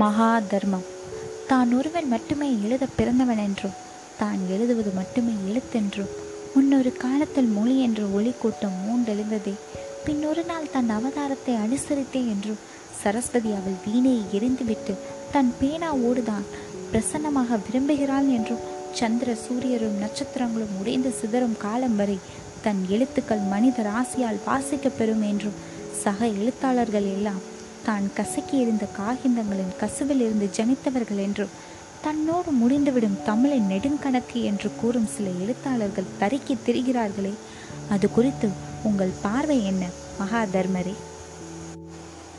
மகா தர்மம் தான் ஒருவன் மட்டுமே எழுத பிறந்தவன் என்றும் தான் எழுதுவது மட்டுமே எழுத்தென்றும் முன்னொரு காலத்தில் மொழி என்ற ஒளி கூட்டம் மூண்டெழுந்ததே. பின்னொரு நாள் தன் அவதாரத்தை அனுசரித்தே என்றும் சரஸ்வதி அவள் வீணையை எரிந்துவிட்டு தன் பேனாவோடுதான் பிரசன்னமாக விரும்புகிறாள் என்றும் சந்திர சூரியரும் நட்சத்திரங்களும் உடைந்து சிதறும் காலம் வரை தன் எழுத்துக்கள் மனித ராசியால் வாசிக்கப் பெறும் என்றும் சக எழுத்தாளர்கள் எல்லாம் தான் கசக்கியிருந்த காகிதங்களின் கசுவில் இருந்து ஜனித்தவர்கள் என்றும் தன்னோடு முடிந்துவிடும் தமிழின் நெடுங்கணக்கு என்று கூறும் சில எழுத்தாளர்கள் தருக்கி திரிகிறார்களே அது குறித்து உங்கள் பார்வை என்ன மகா தர்மரே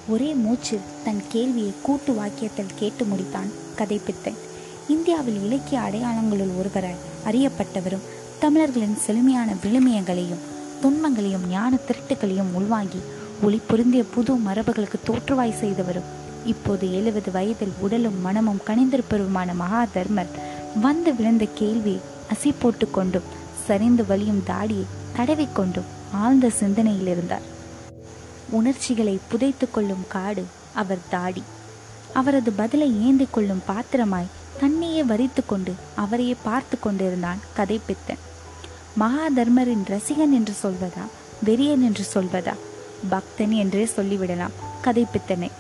ஒரே மூச்சில் தன் கேள்வியை கூட்டு வாக்கியத்தில் கேட்டு முடித்தான் கதைப்பித்தன். இந்தியாவில் இலக்கிய அடையாளங்களுள் ஒருவராய் அறியப்பட்டவரும் தமிழர்களின் செழுமையான விழுமியங்களையும் துன்பங்களையும் ஞான திருட்டுகளையும் உள்வாங்கி ஒளி பொருந்திய புது மரபுகளுக்கு தோற்றுவாய் செய்தவரும். இப்போது எழுபது வயதில் உடலும் மனமும் கணிந்திருப்பவருமான மகாதர்மர் வந்து விழுந்த கேள்வி அசி போட்டு கொண்டும் சரிந்து வலியும் தாடியை தடவிக்கொண்டும் ஆழ்ந்த சிந்தனையில் இருந்தார். உணர்ச்சிகளை புதைத்து கொள்ளும் காடு அவர் தாடி. அவரது பதிலை ஏந்தி கொள்ளும் பாத்திரமாய் தன்னையே வரித்து கொண்டு அவரையே பார்த்து கொண்டிருந்தான் கதைப்பித்தன். மகாதர்மரின் ரசிகன் என்று சொல்வதா வெறியன் என்று சொல்வதா பக்தன் என்றே சொல்லிவிடலாம். கதைப்பித்தனை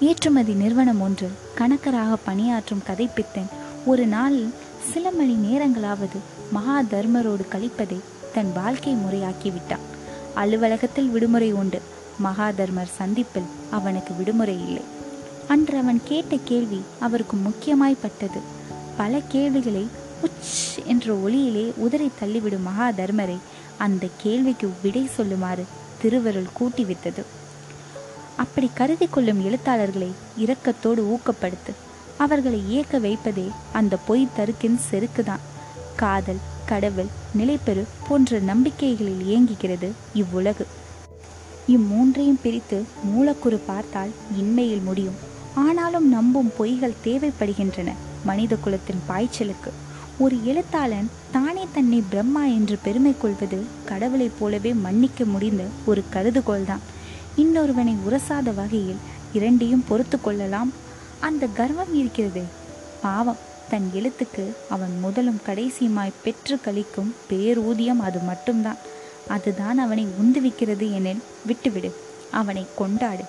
ஏற்றுமதி நிறுவனம் ஒன்று. கணக்கராக பணியாற்றும் கதைப்பித்தன் ஒரு நாளில் சில மணி நேரங்களாவது மகா தர்மரோடு கழிப்பதை தன் வாழ்க்கை முறையாக்கிவிட்டான். அலுவலகத்தில் விடுமுறை உண்டு. மகாதர்மர் சந்திப்பில் அவனுக்கு விடுமுறை இல்லை. அன்று அவன் கேட்ட கேள்வி அவருக்கு முக்கியமாய்ப்பட்டது பல கேள்விகளை உச் என்ற ஒளியிலே உதறி தள்ளிவிடும் மகாதர்மரை அந்த கேள்விக்கு விடை சொல்லுமாறு திருவருள் கூட்டிவித்தது அப்படி கருதி கொள்ளும் எழுத்தாளர்களை இரக்கத்தோடு ஊக்கப்படுத்து. அவர்களை இயக்க வைப்பதே அந்த பொய் தருக்கின் செருக்குதான். காதல் கடவுள் நிலைப்பெறு போன்ற நம்பிக்கைகளில் இயங்குகிறது இவ்வுலகு. இம்மூன்றையும் பிரித்து மூலக்குறு பார்த்தால் இன்மையில் முடியும். ஆனாலும் நம்பும் பொய்கள் தேவைப்படுகின்றன மனித குலத்தின் பாய்ச்சலுக்கு. ஒரு எழுத்தாளன் தானே தன்னை பிரம்மா என்று பெருமை கொள்வது கடவுளைப் போலவே மன்னிக்க முடிந்த ஒரு கருதுகோள்தான். இன்னொருவனை உரசாத வகையில் இரண்டையும் பொறுத்து கொள்ளலாம். அந்த கர்வம் இருக்கிறதே. பாவம். தன் எழுத்துக்கு அவன் முதலும் கடைசியுமாய் பெற்று கழிக்கும் பேரூதியம் அது மட்டும்தான். அதுதான் அவனை உந்துவிக்கிறது எனில் விட்டுவிடு. அவனை கொண்டாடு.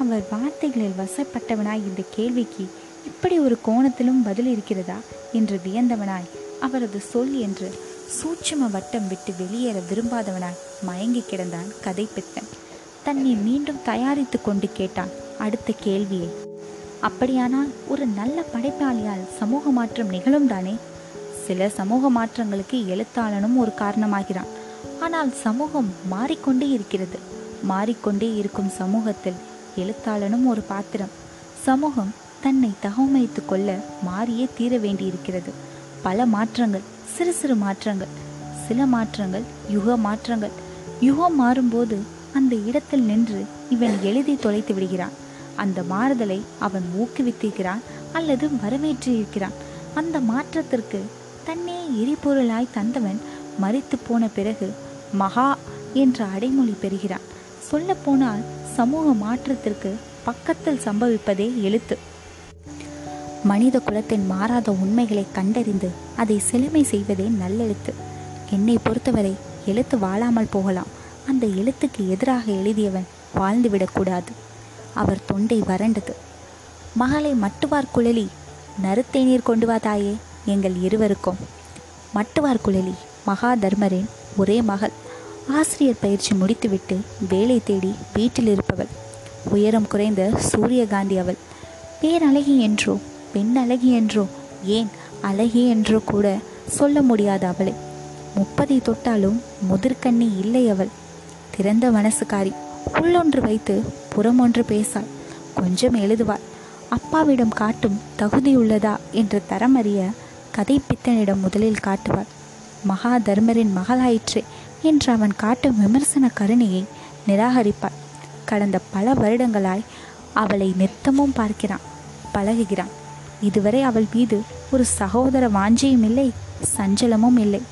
அவர் வார்த்தைகளில் வசப்பட்டவனாய் இந்த கேள்விக்கு இப்படி ஒரு கோணத்திலும் பதில் இருக்கிறதா என்று வியந்தவனாய். அவரது சொல் என்று சூட்சும வட்டம் விட்டு வெளியேற விரும்பாதவனாய் மயங்கி கிடந்தான் கதைப்பித்தன். தன்னை மீண்டும் தயாரித்து கொண்டு கேட்டான் அடுத்த கேள்வியை. அப்படியானால் ஒரு நல்ல படைப்பாளியால் சமூக மாற்றம் நிகழும் தானே? சில சமூக மாற்றங்களுக்கு எழுத்தாளனும் ஒரு காரணமாகிறான். ஆனால் சமூகம் மாறிக்கொண்டே இருக்கிறது. மாறிக்கொண்டே இருக்கும் சமூகத்தில் எழுத்தாளனும் ஒரு பாத்திரம். சமூகம் தன்னை தகவமைத்து கொள்ள மாறியே தீர வேண்டியிருக்கிறது. பல மாற்றங்கள் சிறு சிறு மாற்றங்கள் சில மாற்றங்கள் யுக மாற்றங்கள். யுகம் மாறும்போது அந்த இடத்தில் நின்று இவன் எழுதி தொலைத்து விடுகிறான். அந்த மாறுதலை அவன் ஊக்குவித்திருக்கிறான் அல்லது வரவேற்றிருக்கிறான். அந்த மாற்றத்திற்கு தன்னே எரிபொருளாய் தந்தவன் மறித்து போன பிறகு மகா என்ற அடைமொழி பெறுகிறான். சொல்லப்போனால் சமூக மாற்றத்திற்கு பக்கத்தில் சம்பவிப்பதே எழுத்து. மனித குலத்தின் மாறாத உண்மைகளை கண்டறிந்து அதை செழுமை செய்வதே நல்லெழுத்து என்னை பொறுத்தவரை எழுத்து வாழாமல் போகலாம். அந்த எழுத்துக்கு எதிராக எழுதியவன் வாழ்ந்துவிடக்கூடாது அவர் தொண்டை வறண்டது. மகளை மட்டுவார் குழலி நறுத்தேநீர் கொண்டு வா தாயே எங்கள் இருவருக்கும். மட்டுவார் குழலி மகாதர்மரின் ஒரே மகள். ஆசிரியர் பயிற்சி முடித்துவிட்டு வேலை தேடி வீட்டில் இருப்பவள். உயரம் குறைந்த சூரியகாந்தி அவள். பேரழகி என்றோ பெண் அழகி என்றோ ஏன் அழகி என்றோ கூட சொல்ல முடியாத அவளை. முப்பதை தொட்டாலும் முதிர்கண்ணி இல்லை அவள். திறந்த மனசுக்காரி உள்ளொன்று வைத்து புறமொன்று பேசாள். கொஞ்சம் எழுதுவாள். அப்பாவிடம் காட்டும் தகுதியுள்ளதா என்று தரமறிய கதை பித்தனிடம் முதலில் காட்டுவாள். மகா தர்மரின் மகளாயிற்றே என்று அவன் காட்டும் விமர்சன கருணையை நிராகரிப்பாள். கடந்த பல வருடங்களாய் அவளை நித்தமும் பார்க்கிறான் பழகுகிறான். இதுவரை அவள் மீது ஒரு சகோதர வாஞ்சியும் இல்லை சஞ்சலமும் இல்லை.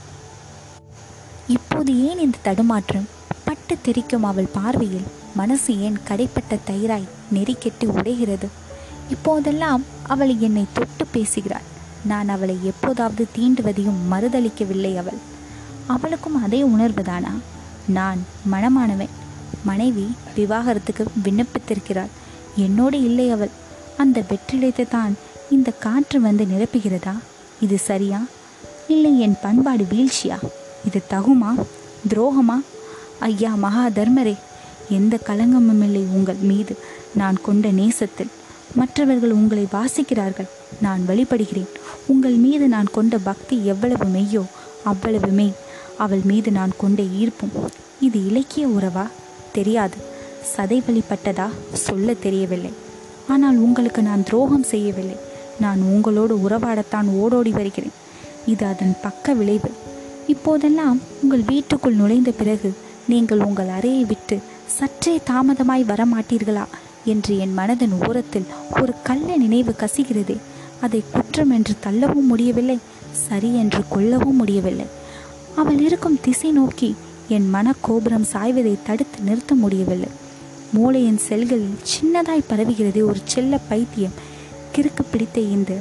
இப்போது ஏன் இந்த தடுமாற்றம்? பட்டு தெரிக்கும் அவள் பார்வையில் மனசு ஏன் கடைப்பட்ட தயிராய் நெறிக்கெட்டு உடைகிறது? இப்போதெல்லாம் அவள் என்னை தொட்டு பேசுகிறாள். நான் அவளை எப்போதாவது தீண்டுவதையும் மறுதளிக்கவில்லை அவள். அவளுக்கும் அதே உணர்வுதானா நான் மனமானவன். மனைவி விவாகரத்துக்கு விண்ணப்பித்திருக்கிறாள். என்னோடு இல்லை அவள். அந்த வெற்றிடத்தை தான் இந்த காற்று வந்து நிரப்புகிறதா? இது சரியா? இல்லை என் பண்பாடு வீழ்ச்சியா? இது தகுமா? துரோகமா? ஐயா மகா தர்மரே எந்த களங்கமும் இல்லை உங்கள் மீது. நான் கொண்ட நேசத்தில் மற்றவர்கள் உங்களை வாசிக்கிறார்கள். நான் வழிபடுகிறேன். உங்கள் மீது நான் கொண்ட பக்தி எவ்வளவு மெய்யோ அவ்வளவு மெய். அவள் மீது நான் கொண்ட ஈர்ப்பும் இது இலக்கிய உறவா? தெரியாது. சதை வழிபட்டதா? சொல்ல தெரியவில்லை. ஆனால் உங்களுக்கு நான் துரோகம் செய்யவில்லை. நான் உங்களோடு உறவாடத்தான் ஓடோடி வருகிறேன். இது அதன் பக்க விளைவு. இப்போதெல்லாம் உங்கள் வீட்டுக்குள் நுழைந்த பிறகு நீங்கள் உங்கள் அறையை விட்டு சற்றே தாமதமாய் வரமாட்டீர்களா? என்று என் மனதின் ஓரத்தில் ஒரு கள்ள நினைவு கசிகிறதே. அதை குற்றம் என்று தள்ளவும் முடியவில்லை சரி என்று கொள்ளவும் முடியவில்லை. அவள் இருக்கும் திசை நோக்கி என் மனக்கோபுரம் சாய்வதை தடுத்து நிறுத்த முடியவில்லை. மூளையின் செல்களில் சின்னதாய் பரவுகிறது ஒரு செல்ல பைத்தியம். கிறுக்கு பிடித்த இந்த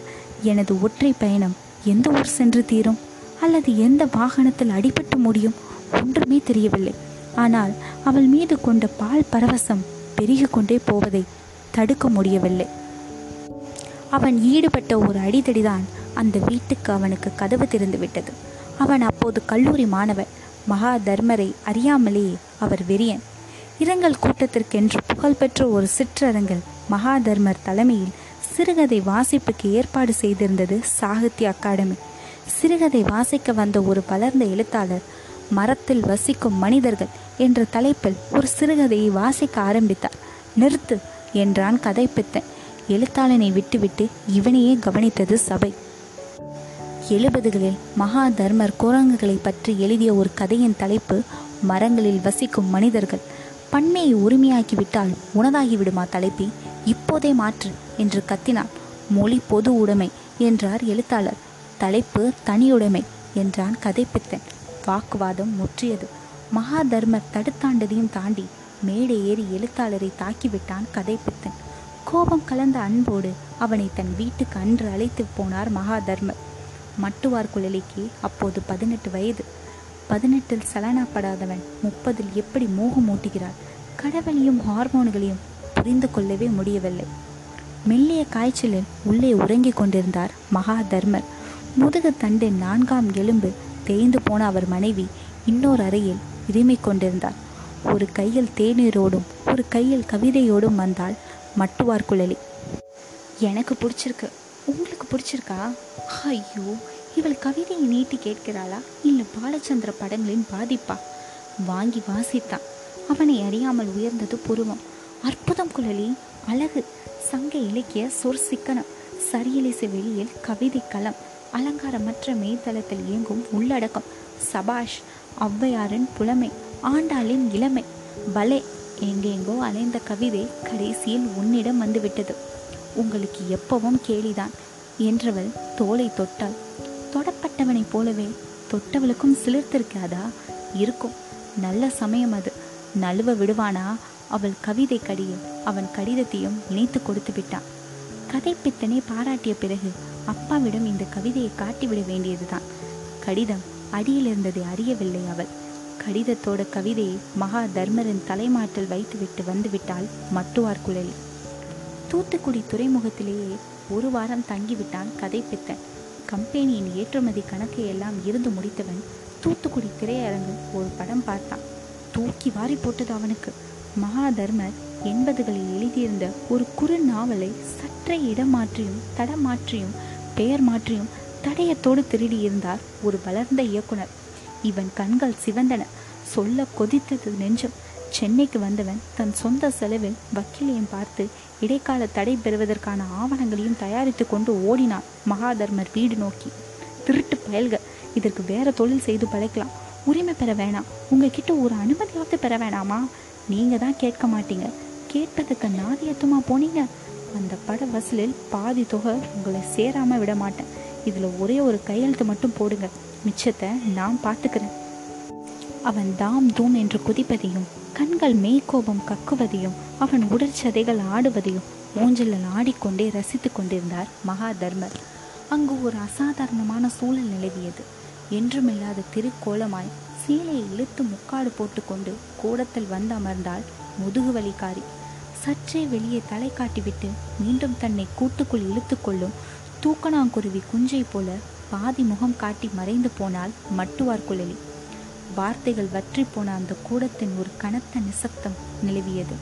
எனது ஒற்றை பயணம் எந்த ஊர் சென்று தீரும்? அல்லது எந்த வாகனத்தில் அடிபட்டு முடியும்? ஒன்றுமே தெரியவில்லை. ஆனால் அவள் மீது கொண்ட பால் பரவசம் பெருகி கொண்டே போவதை தடுக்க முடியவில்லை. அவன் ஈடுபட்ட ஒரு அடிதடிதான் அந்த வீட்டுக்கு அவனுக்கு கதவு திறந்து விட்டது அவன் அப்போது கல்லூரி மாணவன் மகா தர்மரை அறியாமலேயே அவர் வெறியன். இரங்கல் கூட்டத்திற்கென்று புகழ்பெற்ற ஒரு சிற்றரங்கில் மகாதர்மர் தலைமையில் சிறுகதை வாசிப்புக்கு ஏற்பாடு செய்திருந்தது சாகித்ய அகாடமி. சிறுகதை வாசிக்க வந்த ஒரு வளர்ந்த எழுத்தாளர் மரத்தில் வசிக்கும் மனிதர்கள் என்ற தலைப்பில் ஒரு சிறுகதையை வாசிக்க ஆரம்பித்தார். நிறுத்து என்றான் கதைப்பித்தன். எழுத்தாளனை விட்டுவிட்டு இவனையே கவனித்தது சபை. எழுபதுகளில் மகா தர்மர் குரங்குகளை பற்றி எழுதிய ஒரு கதையின் தலைப்பு மரங்களில் வசிக்கும் மனிதர்கள் பண்ணையை உரிமையாக்கிவிட்டால் உனதாகிவிடுமா தலைப்பி இப்போதே மாற்று. என்று கத்தினான். மொழி பொது உடைமை என்றார் எழுத்தாளர். தலைப்பு தனியுடைமை என்றான் கதைப்பித்தன். வாக்குவாதம் முற்றியது. மகாதர்மர் தடுத்தாண்டதையும் தாண்டி மேடை ஏறி எழுத்தாளரை தாக்கிவிட்டான் கதைப்பித்தன். கோபம் கலந்த அன்போடு அவனை தன் வீட்டுக்கு அன்று அழைத்து போனார் மகாதர்மர். மட்டுவார் குழலிக்கு அப்போது பதினெட்டு வயது. பதினெட்டில் சலனப்படாதவன் முப்பதில் எப்படி மோகம் ஊட்டுகிறார் கடவுளையும் ஹார்மோன்களையும் புரிந்து கொள்ளவே முடியவில்லை. மெல்லிய காய்ச்சலில் உள்ளே உறங்கிக் கொண்டிருந்தார் மகாதர்மர். முதுகு தண்டு நான்காம் எலும்பு தேய்ந்து போன அவர் மனைவி இன்னொரு அறையில் இருமிக் கொண்டிருந்தார் ஒரு கையில் தேநீரோடும் ஒரு கையில் கவிதையோடும் வந்தாள் மட்டுவார் குழலி. எனக்கு பிடிச்சிருக்கு. உங்களுக்கு பிடிச்சிருக்கா? ஐயோ இவள் கவிதையை நீட்டி கேட்கிறாளா? இல்லை பாலச்சந்திர படங்களின் பாதிப்பா? வாங்கி வாசித்தான். அவனை அறியாமல் உயர்ந்தது புருவம். அற்புதம் குழலி. அழகு. சங்க இலக்கிய சொற் சிக்கனம் சரியலிசை வெளியில் கவிதை களம். அலங்காரமற்ற மேய்தளத்தில் இயங்கும் உள்ளடக்கம். சபாஷ் ஔவையாரின் புலமை. ஆண்டாளின் இளமை. பலே எங்கெங்கோ அலைந்த கவிதை கடைசியில் உன்னிடம் வந்துவிட்டது. உங்களுக்கு எப்பவும் கேலிதான். என்றவள் தோலை தொட்டாள். தொடப்பட்டவனைப் போலவே தொட்டவளுக்கும் சிலிர்த்திருக்காதா? இருக்கும். நல்ல சமயம் அது. நழுவ விடுவானா? அவள் கவிதை கடியில் அவன் கடிதத்தையும் இணைத்து கொடுத்து விட்டான். கதைப்பித்தனை பாராட்டிய பிறகு அப்பாவிடம் இந்த கவிதையை காட்டிவிட வேண்டியதுதான். கடிதம் அடியில் இருந்ததை அறியவில்லை அவள். கடிதத்தோட கவிதையை மகா தர்மரின் தலைமாட்டில் வைத்துவிட்டு வந்துவிட்டாள் மட்டுவார் குழலி தூத்துக்குடி துறைமுகத்திலேயே ஒரு வாரம் தங்கிவிட்டான் கதைப்பித்தன் கம்பெனியின் ஏற்றுமதி கணக்கை எல்லாம் இருந்து முடித்தவன் தூத்துக்குடி திரையரங்கில் ஒரு படம் பார்த்தான். தூக்கி வாரி போட்டது அவனுக்கு. மகாதர்மர் எண்பதுகளில் எழுதியிருந்த ஒரு குறு நாவலை சற்றே இடம் மாற்றியும் பெயர் மாற்றியும் தடயத்தோடு திருடியிருந்தார் ஒரு வளர்ந்த இயக்குனர். இவன் கண்கள் சிவந்தன. சொல்ல கொதித்தது நெஞ்சம். சென்னைக்கு வந்தவன் தன் சொந்த செலவில் வக்கீலையும் பார்த்து இடைக்கால தடை பெறுவதற்கான ஆவணங்களையும் தயாரித்து கொண்டு ஓடினான் மகாதர்மர் வீடு நோக்கி. திருட்டு பயல்க இதற்கு வேற தொழில் செய்து பழைக்கலாம். உரிமை பெற வேணாம். உங்ககிட்ட ஒரு அனுமதியாவது பெற வேணாமா? நீங்கள் தான் கேட்க மாட்டீங்க. கேட்பதுக்கு நாதியத்துமா போனீங்க? அந்த பட வசூலில் பாதி தொகை உங்களை சேராம விட மாட்டேன். இதுல ஒரே ஒரு கையெழுத்து மட்டும் போடுங்க. மிச்சத்தை நான் பார்த்துக்கிறேன். அவன் தாம் தூம் என்று குதிப்பதையும் கண்கள் மெய்கோபம் கக்குவதையும் அவன் உடற்சதைகள் ஆடுவதையும் ஊஞ்சலில் ஆடிக்கொண்டே ரசித்து கொண்டிருந்தார் மகா தர்மர் அங்கு ஒரு அசாதாரணமான சூழல் நிலவியது. என்றுமில்லாத திருக்கோலமாய் சீலையை இழுத்து முக்காடு போட்டுக்கொண்டு கூடத்தில் வந்து அமர்ந்தாள் முதுகுவலிக்காரி. சற்றே வெளியே தலை காட்டிவிட்டு மீண்டும் தன்னை கூட்டுக்குள் இழுத்துக்கொள்ளும் தூக்கணாங்குருவி குஞ்சை போல பாதி முகம் காட்டி மறைந்து போனால் மட்டுவார் குழலி. வார்த்தைகள் வற்றி போன அந்த கூடத்தின் ஒரு கனத்த நிசப்தம் நிலவியது.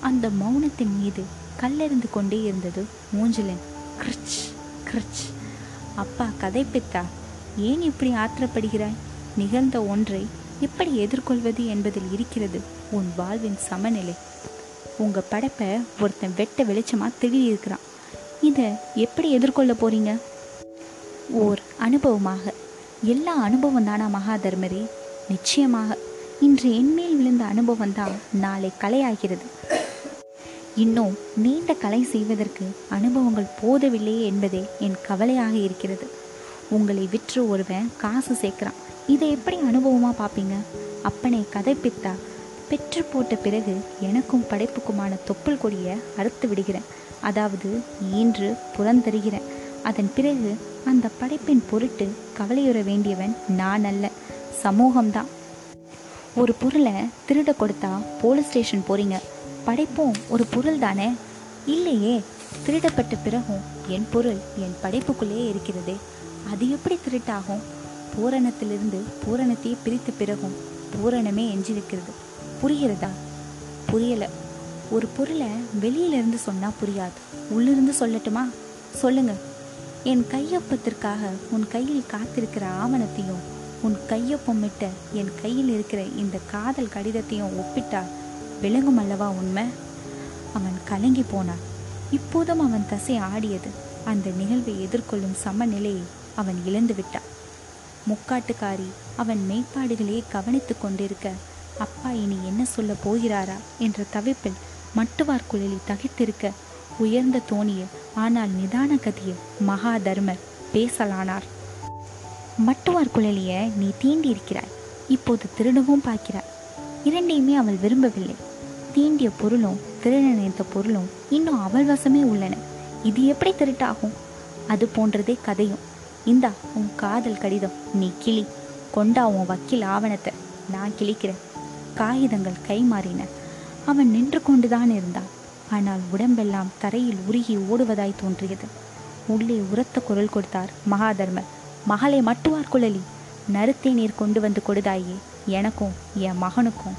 அந்த மௌனத்தின் மீது கல்லெறிந்து கொண்டே இருந்தது மூஞ்சலன் கிரிச் கிரிச். அப்பா கதைப்பித்தா ஏன் இப்படி ஆத்திரப்படுகிறாய்? நிகழ்ந்த ஒன்றை எப்படி எதிர்கொள்வது என்பதில் இருக்கிறது உன் வாழ்வின் சமநிலை. உங்க படைப்பை ஒருத்தன் வெட்ட வெளிச்சமா தெளி இருக்கிறான் இதை எப்படி எதிர்கொள்ள போறீங்க? ஓர் அனுபவமாக. எல்லா அனுபவம் தானா மகாதர்மரே? நிச்சயமாக. இன்று என்மேல் விழுந்த அனுபவம் தான் நாளை கலையாகிறது. இன்னும் நீண்ட கலை செய்வதற்கு அனுபவங்கள் போதவில்லையே என்பதே என் கவலையாக இருக்கிறது. உங்களை விற்று ஒருவன் காசு சேர்க்கிறான். இதை எப்படி அனுபவமாக பார்ப்பீங்க அப்பனை கதைப்பித்தா. பெற்று போட்ட பிறகு எனக்கும் படைப்புக்குமான தொப்புள் கொடியை அறுத்து விடுகிறேன். அதாவது ஈன்று புறந்தருகிறேன். அதன் பிறகு அந்த படைப்பின் பொருட்டு கவலையுற வேண்டியவன் நான் அல்ல சமூகம்தான். ஒரு பொருளை திருட கொடுத்தா போலீஸ் ஸ்டேஷன் போறீங்க. படைப்பும் ஒரு பொருள் தானே? இல்லையே. திருடப்பட்ட பிறகும் என் பொருள் என் படைப்புக்குள்ளே இருக்கிறதே. அது எப்படி திருட்டாகும்? பூரணத்திலிருந்து பூரணத்தையே பிரித்த பிறகும் பூரணமே எஞ்சிருக்கிறது புரிகிறதா? புரியல. ஒரு பொருளை வெளியிலிருந்து சொன்னா புரியாது. உள்ளிருந்து சொல்லட்டுமா? சொல்லுங்க. என் கையொப்பத்திற்காக உன் கையில் காத்திருக்கிற ஆவணத்தையும் உன் கையொப்பமிட்ட என் கையில் இருக்கிற இந்த காதல் கடிதத்தையும் ஒப்பிட்டால் விளங்கும் அல்லவா உண்மை? அவன் கலங்கி போனான். இப்போதும் அவன் தசை ஆடியது. அந்த நிகழ்வை எதிர்கொள்ளும் சமநிலையை அவன் இழந்து விட்டான். முக்காட்டுக்காரி அவன் மெய்ப்பாடுகளையே கவனித்துக் கொண்டிருக்க அப்பா இனி என்ன சொல்ல போகிறாரா? என்ற தவிப்பில் மட்டுவார் குழலி தகித்திருக்க உயர்ந்த தோணிய ஆனால் நிதான கதிய மகாதர்மர் பேசலானார். மட்டுவார் குழலிய நீ தீண்டி இருக்கிறாய் இப்போது திருடவும் பார்க்கிறாய். இரண்டையுமே அவள் விரும்பவில்லை. தீண்டிய பொருளும் திருட நினைத்த பொருளும் இன்னும் அவள் வசமே உள்ளன. இது எப்படி திருட்டாகும்? அது போன்றதே கதையும். இந்தா உன் காதல் கடிதம். நீ கிளி. கொண்டா உன் வக்கீல் ஆவணத்தை. நான் கிழிக்கிறேன். காகிதங்கள் கை மாறின. அவன் நின்று கொண்டுதான் இருந்தான். ஆனால் உடம்பெல்லாம் தரையில் உருகி ஓடுவதாய் தோன்றியது. உள்ளே உரத்த குரல் கொடுத்தார் மகாதர்மர் மகளை மட்டுவார் குழலி. நறுத்தே நீர் கொண்டு வந்து கொடுதாயே எனக்கும் என் மகனுக்கும்.